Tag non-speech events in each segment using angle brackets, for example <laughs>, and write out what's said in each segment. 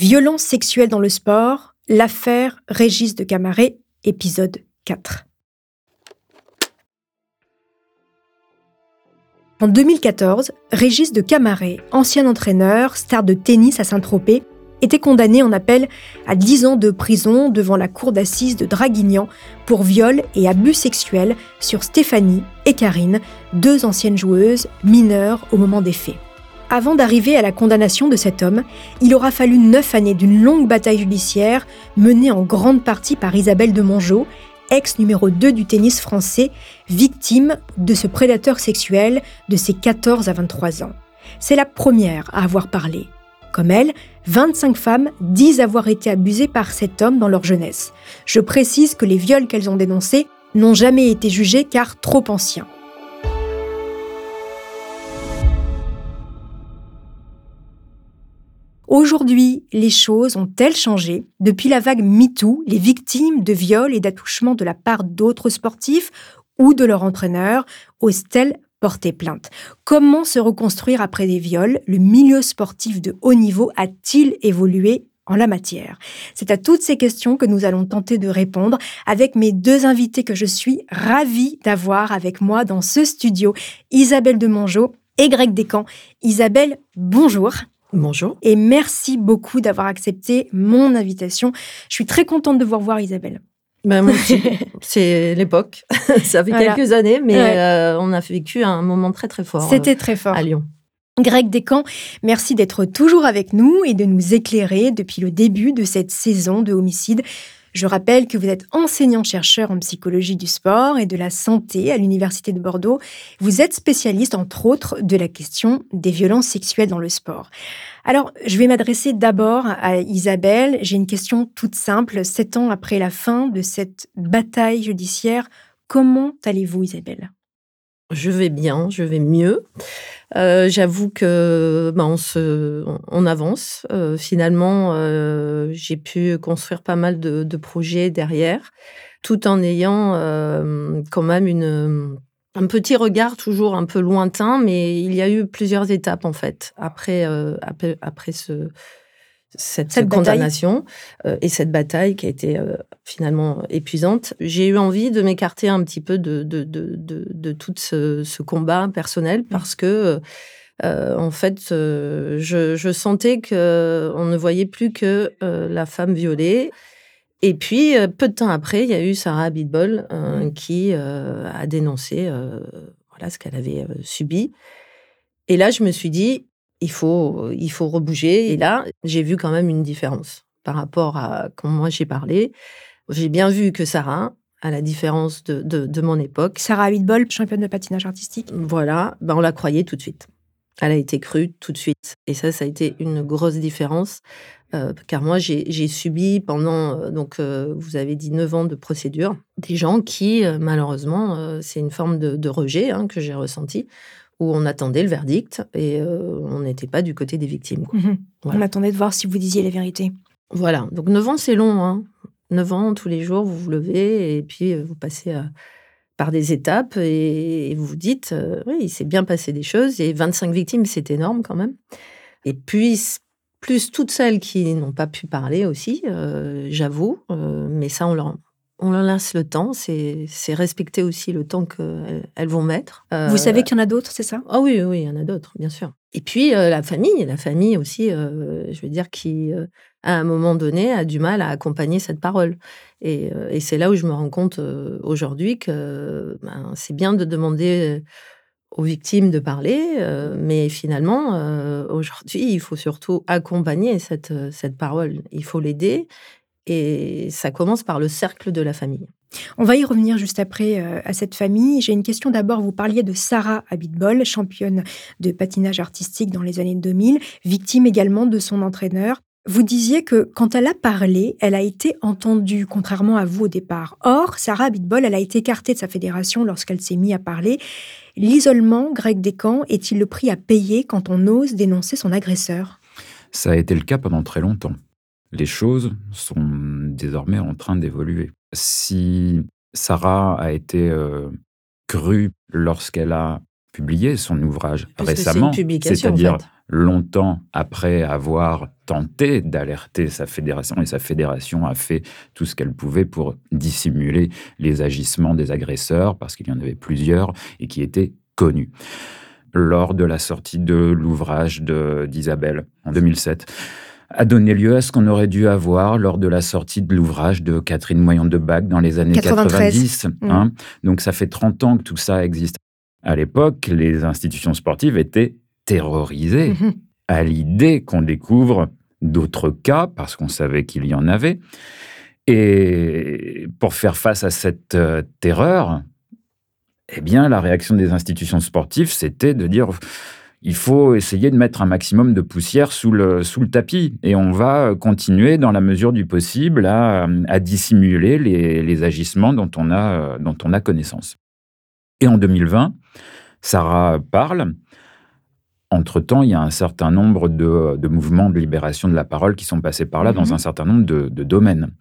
Violence sexuelle dans le sport, l'affaire Régis de Camaret, épisode 4. En 2014, Régis de Camaret, ancien entraîneur, star de tennis à Saint-Tropez, était condamné en appel à 10 ans de prison devant la cour d'assises de Draguignan pour viol et abus sexuels sur Stéphanie et Karine, deux anciennes joueuses mineures au moment des faits. Avant d'arriver à la condamnation de cet homme, il aura fallu neuf années d'une longue bataille judiciaire menée en grande partie par Isabelle de Mongeau, ex numéro 2 du tennis français, victime de ce prédateur sexuel de ses 14 à 23 ans. C'est la première à avoir parlé. Comme elle, 25 femmes disent avoir été abusées par cet homme dans leur jeunesse. Je précise que les viols qu'elles ont dénoncés n'ont jamais été jugés car trop anciens. Aujourd'hui, les choses ont-elles changé? Depuis la vague MeToo, les victimes de viols et d'attouchements de la part d'autres sportifs ou de leur entraîneur osent-elles porter plainte? Comment se reconstruire après des viols? Le milieu sportif de haut niveau a-t-il évolué en la matière? C'est à toutes ces questions que nous allons tenter de répondre avec mes deux invités que je suis ravie d'avoir avec moi dans ce studio, Isabelle de Mongeau et Greg Descamps. Isabelle, bonjour. Bonjour. Et merci beaucoup d'avoir accepté mon invitation. Je suis très contente de vous revoir, Isabelle. Ben, <laughs> c'est l'époque. <laughs> Ça fait quelques années, mais euh, on a vécu un moment très très fort. C'était très fort. À Lyon. Greg Descamps, merci d'être toujours avec nous et de nous éclairer depuis le début de cette saison de homicide je rappelle que vous êtes enseignant-chercheur en psychologie du sport et de la santé à l'Université de Bordeaux. Vous êtes spécialiste, entre autres, de la question des violences sexuelles dans le sport. Alors, je vais m'adresser d'abord à Isabelle. J'ai une question toute simple. Sept ans après la fin de cette bataille judiciaire, comment allez-vous, Isabelle? Je vais bien, je vais mieux. Euh, j'avoue que ben, on, se, on, avance. Euh, finalement, euh, j'ai pu construire pas mal de, de, projets derrière, tout en ayant quand même une, un petit regard toujours un peu lointain, mais il y a eu plusieurs étapes en fait après, après, après ce, cette, condamnation et cette bataille qui a été finalement épuisante. J'ai eu envie de m'écarter un petit peu de, de, de, de, tout ce, ce, combat personnel mmh. parce que, en fait, je, je, sentais qu'on ne voyait plus que la femme violée. Et puis, peu de temps après, il y a eu Sarah Abitbol mmh. qui a dénoncé voilà, ce qu'elle avait subi. Et là, je me suis dit, il faut, il faut rebouger. Et là, j'ai vu quand même une différence par rapport à quand moi j'ai parlé. J'ai bien vu que Sarah, à la différence de, de, mon époque. Sarah Whitball, championne de patinage artistique. Voilà, ben on la croyait tout de suite. Elle a été crue tout de suite. Et ça, ça a été une grosse différence. Euh, car moi, j'ai subi pendant, euh, donc euh, vous avez dit 9 ans de procédure, des gens qui, malheureusement, c'est une forme de, de rejet hein, que j'ai ressenti où on attendait le verdict et euh, on n'était pas du côté des victimes. Mhm. On attendait de voir si vous disiez la vérité. Voilà, donc 9 ans c'est long. Hein. 9 ans, tous les jours, vous vous levez et puis euh, vous passez euh, par des étapes et, vous vous dites, oui, il s'est bien passé des choses et 25 victimes, c'est énorme quand même. Et puis, plus toutes celles qui n'ont pas pu parler aussi, j'avoue, mais ça, on leur, on leur laisse le temps, c'est respecter aussi le temps qu'elles elles vont mettre. Vous savez qu'il y en a d'autres, c'est ça? Ah oui, oui, il y en a d'autres, bien sûr. Et puis euh, la famille, la famille aussi, euh, je veux dire, qui euh, à un moment donné a du mal à accompagner cette parole. Et, c'est là où je me rends compte aujourd'hui que ben, c'est bien de demander aux victimes de parler, mais finalement, aujourd'hui, il faut surtout accompagner cette, cette parole. Il faut l'aider et ça commence par le cercle de la famille. On va y revenir juste après euh, à cette famille. J'ai une question d'abord. Vous parliez de Sarah Abitbol, championne de patinage artistique dans les années 2000, victime également de son entraîneur. Vous disiez que quand elle a parlé, elle a été entendue, contrairement à vous au départ. Or, Sarah Abitbol, elle a été écartée de sa fédération lorsqu'elle s'est mise à parler. L'isolement, Greg Descamps, est-il le prix à payer quand on ose dénoncer son agresseur? Ça a été le cas pendant très longtemps les choses sont désormais en train d'évoluer. Si Sarah a été euh, crue lorsqu'elle a publié son ouvrage récemment, c'est-à-dire longtemps après avoir tenté d'alerter sa fédération, et sa fédération a fait tout ce qu'elle pouvait pour dissimuler les agissements des agresseurs, parce qu'il y en avait plusieurs et qui étaient connus lors de la sortie de l'ouvrage d'Isabelle en 2007 a donné lieu à ce qu'on aurait dû avoir lors de la sortie de l'ouvrage de Catherine Moyon de Bac dans les années 90. Mmh. Hein. Donc ça fait 30 ans que tout ça existe. À l'époque, les institutions sportives étaient terrorisées mmh. à l'idée qu'on découvre d'autres cas, parce qu'on savait qu'il y en avait. Et pour faire face à cette euh, terreur, eh bien, la réaction des institutions sportives, c'était de dire il faut essayer de mettre un maximum de poussière sous le, sous le tapis. Et on va continuer, dans la mesure du possible, à, dissimuler les, agissements dont on, a, dont on a connaissance. Et en 2020, Sarah parle. Entre-temps, il y a un certain nombre de, mouvements de libération de la parole qui sont passés par là dans mhm. un certain nombre de, de domaines.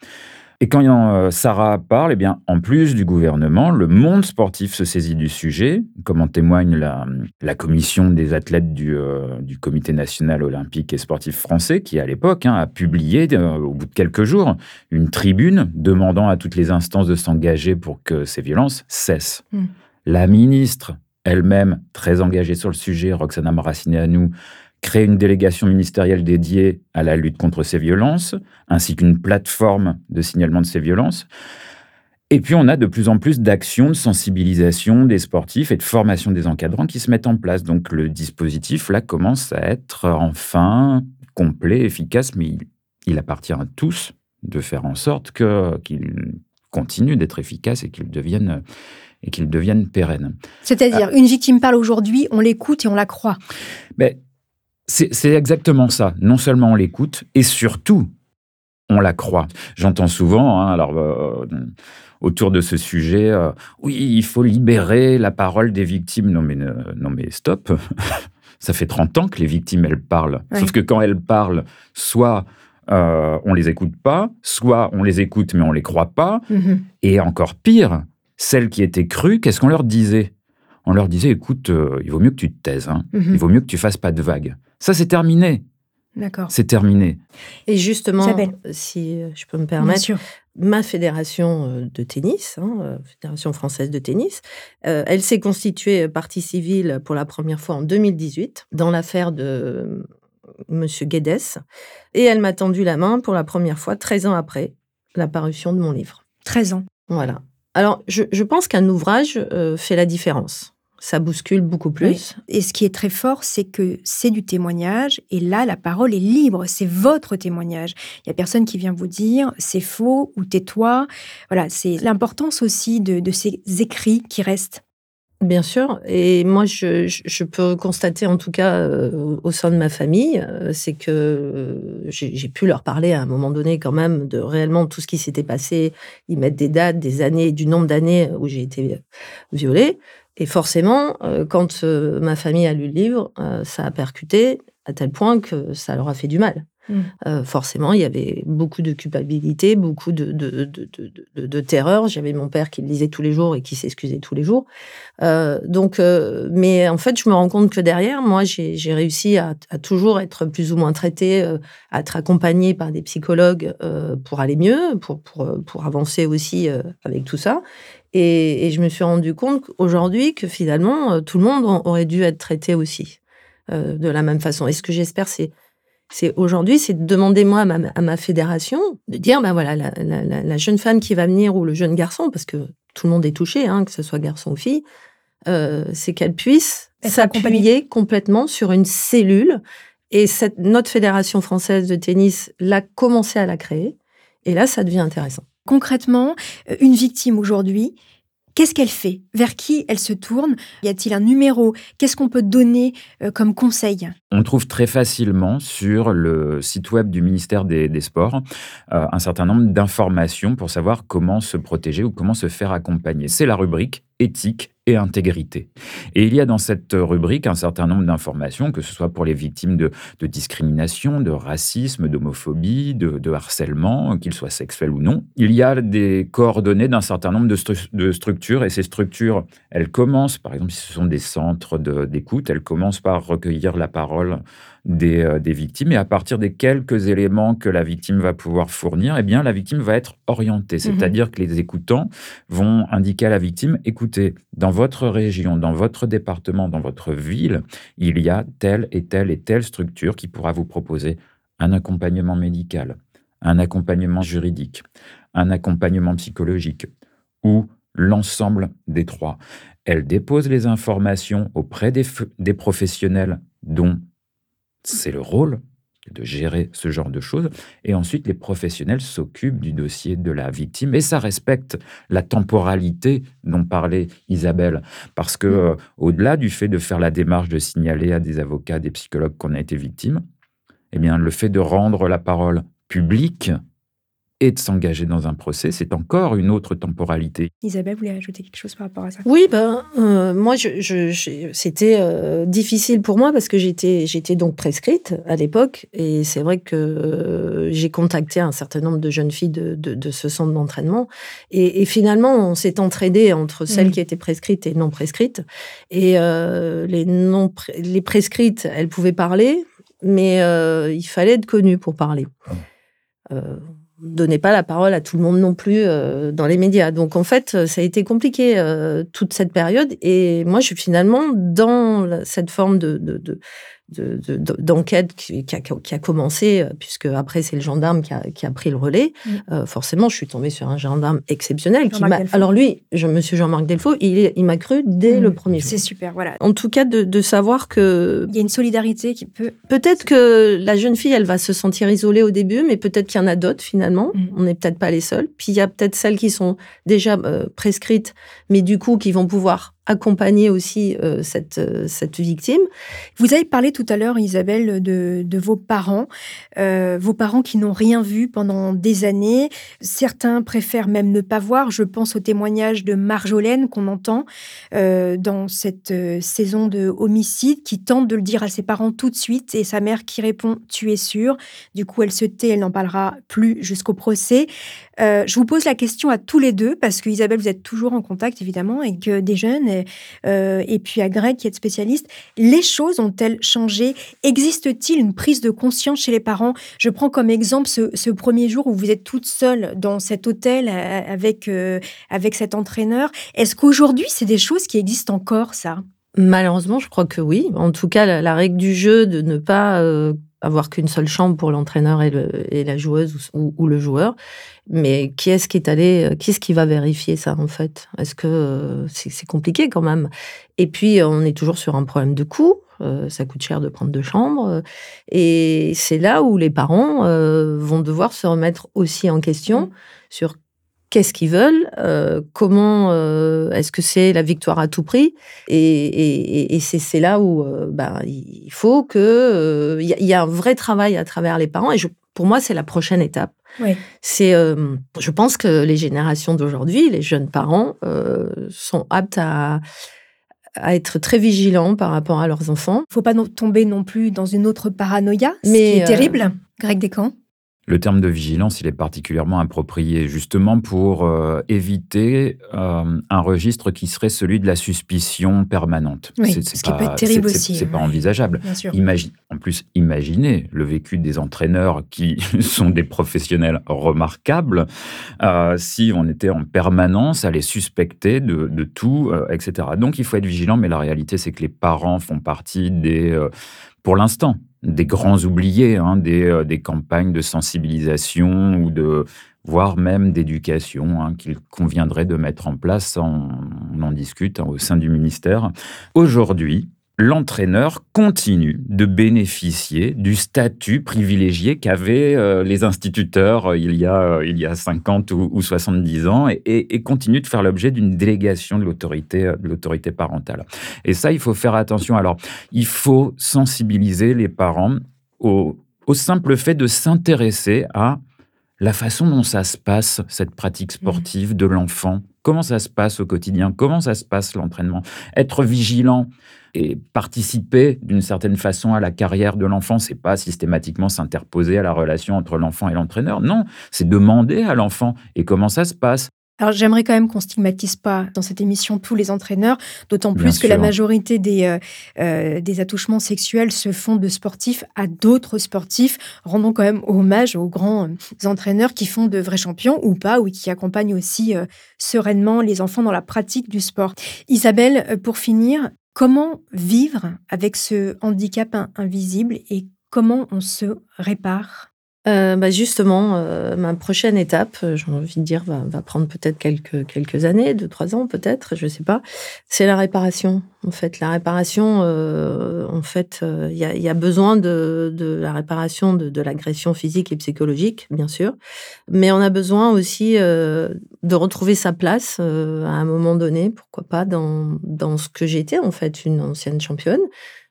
Et quand euh, Sarah parle, eh bien, en plus du gouvernement, le monde sportif se saisit du sujet, comme en témoigne la, commission des athlètes euh, du, Comité national olympique et sportif français, qui à l'époque hein, a publié, euh, au bout de quelques jours, une tribune demandant à toutes les instances de s'engager pour que ces violences cessent. Hmm. La ministre elle-même, très engagée sur le sujet, Roxana Maracineanu, créer une délégation ministérielle dédiée à la lutte contre ces violences, ainsi qu'une plateforme de signalement de ces violences. Et puis, on a de plus en plus d'actions de sensibilisation des sportifs et de formation des encadrants qui se mettent en place. Donc, le dispositif, là, commence à être enfin complet, efficace, mais il, appartient à tous de faire en sorte qu'il continue d'être efficace et qu'il devienne et qu'il devienne pérenne. C'est-à-dire, une victime parle aujourd'hui, on l'écoute et on la croit. Mais c'est exactement ça. Non seulement on l'écoute, et surtout, on la croit. J'entends souvent, hein, alors, euh, autour de ce sujet, euh, oui, il faut libérer la parole des victimes. Non, mais, non, mais stop. <laughs> ça fait 30 ans que les victimes, elles parlent. Sauf que quand elles parlent, soit euh, on les écoute pas, soit on les écoute mais on les croit pas. Mm-hmm. Et encore pire, celles qui étaient crues, qu'est-ce qu'on leur disait? On leur disait, écoute, il vaut mieux que tu te taises. Hein. Mm-hmm. Il vaut mieux que tu fasses pas de vagues. Ça, c'est terminé. D'accord. C'est terminé. Et justement, si je peux me permettre, ma fédération euh, de tennis, hein, euh, Fédération française de tennis, euh, elle s'est constituée partie civile pour la première fois en 2018 dans l'affaire de M. Guedes. Et elle m'a tendu la main pour la première fois 13 ans après la parution de mon livre. 13 ans. Voilà. Alors, je, je pense qu'un ouvrage fait la différence ça bouscule beaucoup plus. Et ce qui est très fort, c'est que c'est du témoignage, et là, la parole est libre, c'est votre témoignage. Il y a personne qui vient vous dire c'est faux ou tais-toi. Voilà, c'est l'importance aussi de, ces écrits qui restent. Bien sûr, et moi je, peux constater en tout cas euh, au sein de ma famille, euh, c'est que euh, j'ai pu leur parler à un moment donné quand même de réellement tout ce qui s'était passé. Ils mettent des dates, des années, du nombre d'années où j'ai été violée. Et forcément, euh, quand euh, ma famille a lu le livre, euh, ça a percuté à tel point que ça leur a fait du mal. Mmh. forcément, il y avait beaucoup de culpabilité, beaucoup de, de, de, de terreur. J'avais mon père qui le lisait tous les jours et qui s'excusait tous les jours. donc, mais en fait, je me rends compte que derrière, moi, j'ai réussi à, à, toujours être plus ou moins traitée, à être accompagnée par des psychologues pour aller mieux, pour, pour, pour avancer aussi avec tout ça. Et, je me suis rendu compte aujourd'hui que finalement, euh, tout le monde aurait dû être traité aussi euh, de la même façon. Et ce que j'espère, c'est c'est aujourd'hui, c'est de demander moi à ma, fédération de dire, ben voilà, la, jeune femme qui va venir ou le jeune garçon, parce que tout le monde est touché, hein, que ce soit garçon ou fille, euh, c'est qu'elle puisse s'appuyer complètement sur une cellule. Et cette, notre fédération française de tennis l'a commencé à la créer. Et là, ça devient intéressant. Concrètement, euh, une victime aujourd'hui, Qu'est-ce qu'elle fait? Vers qui elle se tourne? Y a-t-il un numéro? Qu'est-ce qu'on peut donner euh, comme conseil? On trouve très facilement sur le site web du ministère des, Sports euh, un certain nombre d'informations pour savoir comment se protéger ou comment se faire accompagner. C'est la rubrique éthique et intégrité. Et il y a dans cette rubrique un certain nombre d'informations, que ce soit pour les victimes de, discrimination, de racisme, d'homophobie, de, harcèlement, qu'ils soient sexuels ou non. Il y a des coordonnées d'un certain nombre de, de, structures, et ces structures, elles commencent, par exemple, si ce sont des centres d'écoute, elles commencent par recueillir la parole euh, des, victimes. Et à partir des quelques éléments que la victime va pouvoir fournir, eh bien, la victime va être orientée. Mhm. C'est-à-dire que les écoutants vont indiquer à la victime, écoutez, dans votre région, dans votre département, dans votre ville, il y a telle et telle et telle structure qui pourra vous proposer un accompagnement médical, un accompagnement juridique, un accompagnement psychologique ou l'ensemble des trois. Elle dépose les informations auprès des, des professionnels dont c'est le rôle de gérer ce genre de choses. Et ensuite, les professionnels s'occupent du dossier de la victime. Et ça respecte la temporalité dont parlait Isabelle. Parce que, euh, au-delà du fait de faire la démarche de signaler à des avocats, des psychologues qu'on a été victime, eh bien, le fait de rendre la parole publique et de s'engager dans un procès, c'est encore une autre temporalité. Isabelle, vous voulez ajouter quelque chose par rapport à ça Oui, ben, euh, moi, je, c'était euh, difficile pour moi parce que j'étais, j'étais donc prescrite à l'époque et c'est vrai que euh, j'ai contacté un certain nombre de jeunes filles de, de, ce centre d'entraînement et, finalement, on s'est entraidé entre celles mmh. qui étaient prescrites et non prescrites et les, non, les prescrites, elles pouvaient parler, mais il fallait être connu pour parler. Mmh donnait pas la parole à tout le monde non plus euh, dans les médias. Donc en fait, ça a été compliqué euh, toute cette période. Et moi, je suis finalement dans cette forme de, d'enquête qui, a, commencé, euh, puisque après c'est le gendarme qui a, pris le relais. Mm. Euh, forcément, je suis tombée sur un gendarme exceptionnel. Qui alors lui, je, Monsieur Jean-Marc Delfaux, il, il m'a cru dès mm. le premier jour. C'est super, voilà. En tout cas, de, savoir que il y a une solidarité qui peut. Peut-être que la jeune fille, elle va se sentir isolée au début, mais peut-être qu'il y en a d'autres finalement. Mm. On n'est peut-être pas les seuls. Puis il y a peut-être celles qui sont déjà euh, prescrites, mais du coup qui vont pouvoir accompagner aussi euh, cette, euh, cette victime. Vous avez parlé tout à l'heure, Isabelle, de, de vos parents, euh, vos parents qui n'ont rien vu pendant des années. Certains préfèrent même ne pas voir. Je pense au témoignage de Marjolaine qu'on entend dans cette saison de homicide, qui tente de le dire à ses parents tout de suite et sa mère qui répond Tu es sûr Du coup, elle se tait, elle n'en parlera plus jusqu'au procès. je vous pose la question à tous les deux parce que Isabelle, vous êtes toujours en contact évidemment avec des jeunes euh, et puis à Greg qui est spécialiste. Les choses ont-elles changé? Existe-t-il une prise de conscience chez les parents? Je prends comme exemple ce, premier jour où vous êtes toute seule dans cet hôtel euh, avec, euh, avec cet entraîneur. Est-ce qu'aujourd'hui, c'est des choses qui existent encore, ça? Malheureusement, je crois que oui. En tout cas, la, règle du jeu de ne pas avoir qu'une seule chambre pour l'entraîneur et, la joueuse ou, le joueur. Mais qui est-ce qui est allé, euh, qui est-ce qui va vérifier ça en fait? Est-ce que euh, c'est compliqué quand même? Et puis on est toujours sur un problème de coût. Euh, ça coûte cher de prendre deux chambres. Et c'est là où les parents vont devoir se remettre aussi en question mmh. sur qu'est-ce qu'ils veulent, euh, comment euh, est-ce que c'est la victoire à tout prix, et, c'est là où euh, ben, il faut que il y, a un vrai travail à travers les parents, et pour moi c'est la prochaine étape. C'est, je pense que les générations d'aujourd'hui, les jeunes parents, sont aptes à à être très vigilants par rapport à leurs enfants. Il faut pas tomber non plus dans une autre paranoïa, ce qui est terrible. Greg Descamps le terme de vigilance, il est particulièrement approprié justement pour euh, éviter euh, un registre qui serait celui de la suspicion permanente. Oui, c'est, ce qui peut être terrible aussi. C'est pas envisageable. Imagine, en plus, imaginez le vécu des entraîneurs qui <laughs> sont des professionnels remarquables euh, si on était en permanence à les suspecter de, de tout, etc. Donc il faut être vigilant, mais la réalité, c'est que les parents font partie des, pour l'instant, des grands oubliés, hein, euh, des, campagnes de sensibilisation ou de voire même d'éducation hein, qu'il conviendrait de mettre en place, on, en discute hein, au sein du ministère. Aujourd'hui, l'entraîneur continue de bénéficier du statut privilégié qu'avaient euh, les instituteurs euh, il, y a, euh, il y a 50 ou, 70 ans et, continue de faire l'objet d'une délégation de l'autorité, de l'autorité parentale. Et ça, il faut faire attention. Alors, il faut sensibiliser les parents au, au simple fait de s'intéresser à la façon dont ça se passe, cette pratique sportive de l'enfant Comment ça se passe au quotidien? Comment ça se passe l'entraînement? Être vigilant et participer d'une certaine façon à la carrière de l'enfant, c'est pas systématiquement s'interposer à la relation entre l'enfant et l'entraîneur. Non, c'est demander à l'enfant et comment ça se passe? Alors j'aimerais quand même qu'on stigmatise pas dans cette émission tous les entraîneurs, d'autant plus que la majorité des, euh, euh, des attouchements sexuels se font de sportifs à d'autres sportifs. Rendons quand même hommage aux grands euh, entraîneurs qui font de vrais champions ou pas, ou qui accompagnent aussi sereinement les enfants dans la pratique du sport. Isabelle, pour finir, comment vivre avec ce handicap invisible et comment on se répare? Euh, bah justement, euh, ma prochaine étape, euh, j'ai envie de dire, va, va prendre peut-être quelques, quelques années, deux, trois ans peut-être, je sais pas. C'est la réparation. En fait, la réparation, en fait, il y a, y, a, besoin de, de la réparation de, de l'agression physique et psychologique, bien sûr, mais on a besoin aussi de retrouver sa place à un moment donné, pourquoi pas dans, dans ce que j'étais en fait, une ancienne championne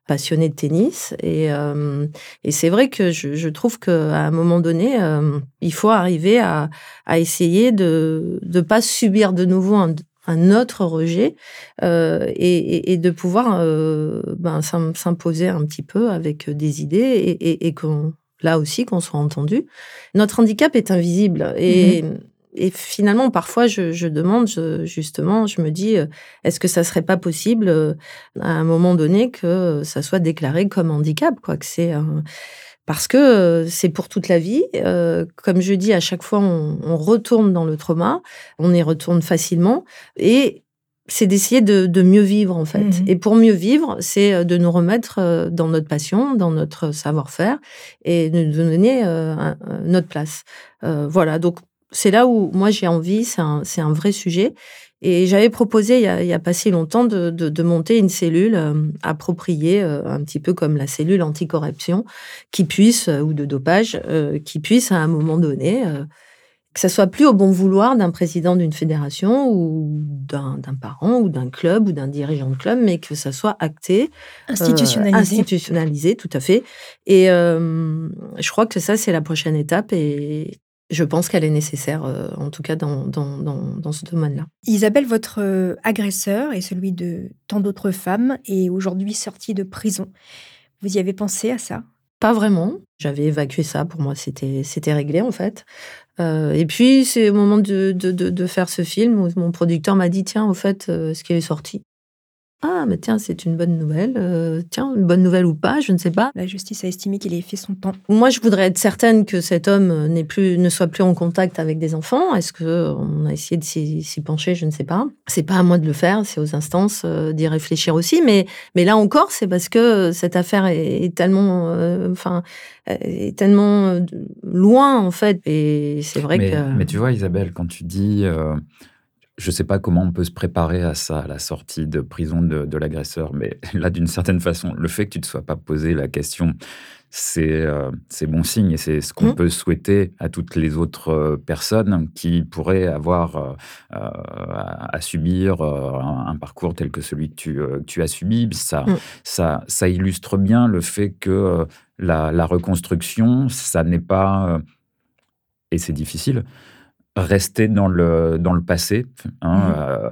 passionnée de tennis. Et, euh, et c'est vrai que je, je trouve qu'à un moment donné, euh, il faut arriver à, à essayer de ne pas subir de nouveau un, un autre rejet euh, et, et, de pouvoir euh, ben, s'imposer un petit peu avec des idées et, et, et qu'on là aussi qu'on soit entendu. Notre handicap est invisible et mmh et finalement, parfois, je, demande justement, je me dis, euh, est-ce que ça serait pas possible euh, à un moment donné que ça soit déclaré comme handicap, quoi, que c'est parce que euh, c'est pour toute la vie. comme je dis, à chaque fois, on, retourne dans le trauma, on y retourne facilement, et c'est d'essayer de, mieux vivre en fait. Mmh et pour mieux vivre, c'est de nous remettre dans notre passion, dans notre savoir-faire et de nous donner notre place. voilà. Donc c'est là où moi j'ai envie, c'est un, un, vrai sujet. Et j'avais proposé il n'y a, pas si longtemps de, de, monter une cellule euh, appropriée, euh, un petit peu comme la cellule anticorruption, qui puisse, euh, ou de dopage, qui puisse à un moment donné, que ça soit plus au bon vouloir d'un président d'une fédération ou d'un parent ou d'un club ou d'un dirigeant de club, mais que ça soit acté, institutionnalisé. institutionnalisé, tout à fait. Et je crois que ça, c'est la prochaine étape. Et je pense qu'elle est nécessaire, euh, en tout cas dans, dans, dans, ce domaine-là. Isabelle, votre euh, agresseur et celui de tant d'autres femmes est aujourd'hui sorti de prison. Vous y avez pensé à ça? Pas vraiment. J'avais évacué ça. Pour moi, c'était c'était réglé en fait. Euh, et puis c'est au moment de, de, de, faire ce film où mon producteur m'a dit tiens, au fait, ce qui est sorti. Ah, mais tiens, c'est une bonne nouvelle. Euh, tiens, une bonne nouvelle ou pas, je ne sais pas. La justice a estimé qu'il ait fait son temps. Moi, je voudrais être certaine que cet homme n'est plus, ne soit plus en contact avec des enfants. Est-ce qu'on a essayé de s'y pencher Je ne sais pas. C'est pas à moi de le faire, c'est aux instances euh, d'y réfléchir aussi. Mais, mais là encore, c'est parce que cette affaire est, tellement, euh, enfin, est tellement loin en fait. Et c'est vrai que. Mais tu vois, Isabelle, quand tu dis je ne sais pas comment on peut se préparer à ça, à la sortie de prison de, l'agresseur, mais <laughs> là, d'une certaine façon, le fait que tu ne te sois pas posé la question, c'est euh, bon signe et c'est ce qu'on mmh. peut souhaiter à toutes les autres euh, personnes qui pourraient avoir euh, à, subir un, parcours tel que celui que tu, as subi. Ça, mmh. ça, ça illustre bien le fait que la, la reconstruction, ça n'est pas, et c'est difficile, rester dans le, dans le passé, hein, mmh euh,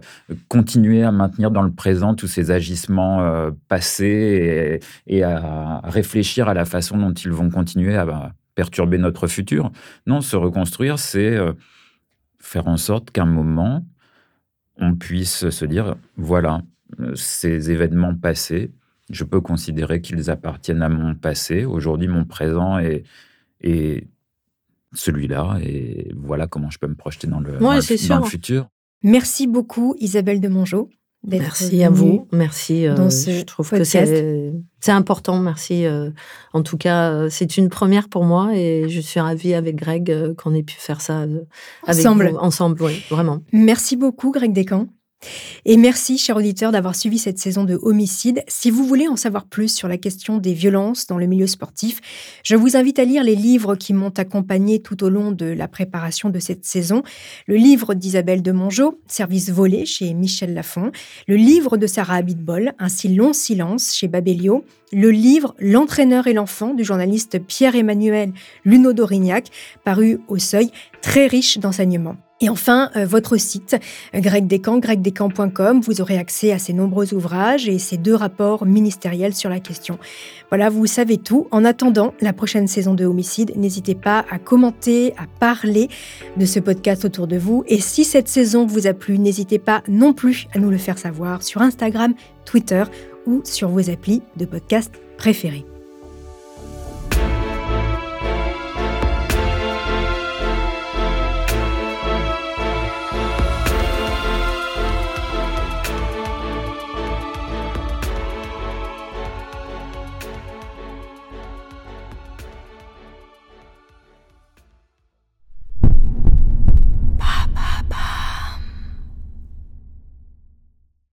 continuer à maintenir dans le présent tous ces agissements euh, passés et, à réfléchir à la façon dont ils vont continuer à bah, perturber notre futur. Non, se reconstruire, c'est euh, faire en sorte qu'à un moment, on puisse se dire, voilà, ces événements passés, je peux considérer qu'ils appartiennent à mon passé. Aujourd'hui, mon présent est, est celui-là et voilà comment je peux me projeter dans le, dans, le futur. Merci beaucoup Isabelle de Mongeau. Merci à vous. Merci. Euh, je trouve que c'est important. Merci. Euh, en tout cas, euh, c'est une première pour moi et je suis ravie avec Greg qu'on ait pu faire ça avec ensemble. Vous, ensemble, oui, vraiment. Merci beaucoup, Greg Descamps. Et merci, chers auditeurs, d'avoir suivi cette saison de Homicide. Si vous voulez en savoir plus sur la question des violences dans le milieu sportif, je vous invite à lire les livres qui m'ont accompagné tout au long de la préparation de cette saison. Le livre d'Isabelle de Mongeau, Service volé chez Michel Lafon. Le livre de Sarah Abitbol, Un si long silence chez Babelio. Le livre L'entraîneur et l'enfant du journaliste Pierre-Emmanuel Luno d'Orignac, paru au seuil, très riche d'enseignements. Et enfin, euh, votre site, euh, Greg Descamps, gregdescamps.com, vous aurez accès à ces nombreux ouvrages et ces deux rapports ministériels sur la question. Voilà, vous savez tout. En attendant la prochaine saison de Homicide, n'hésitez pas à commenter, à parler de ce podcast autour de vous. Et si cette saison vous a plu, n'hésitez pas non plus à nous le faire savoir sur Instagram, Twitter ou sur vos applis de podcast préférés.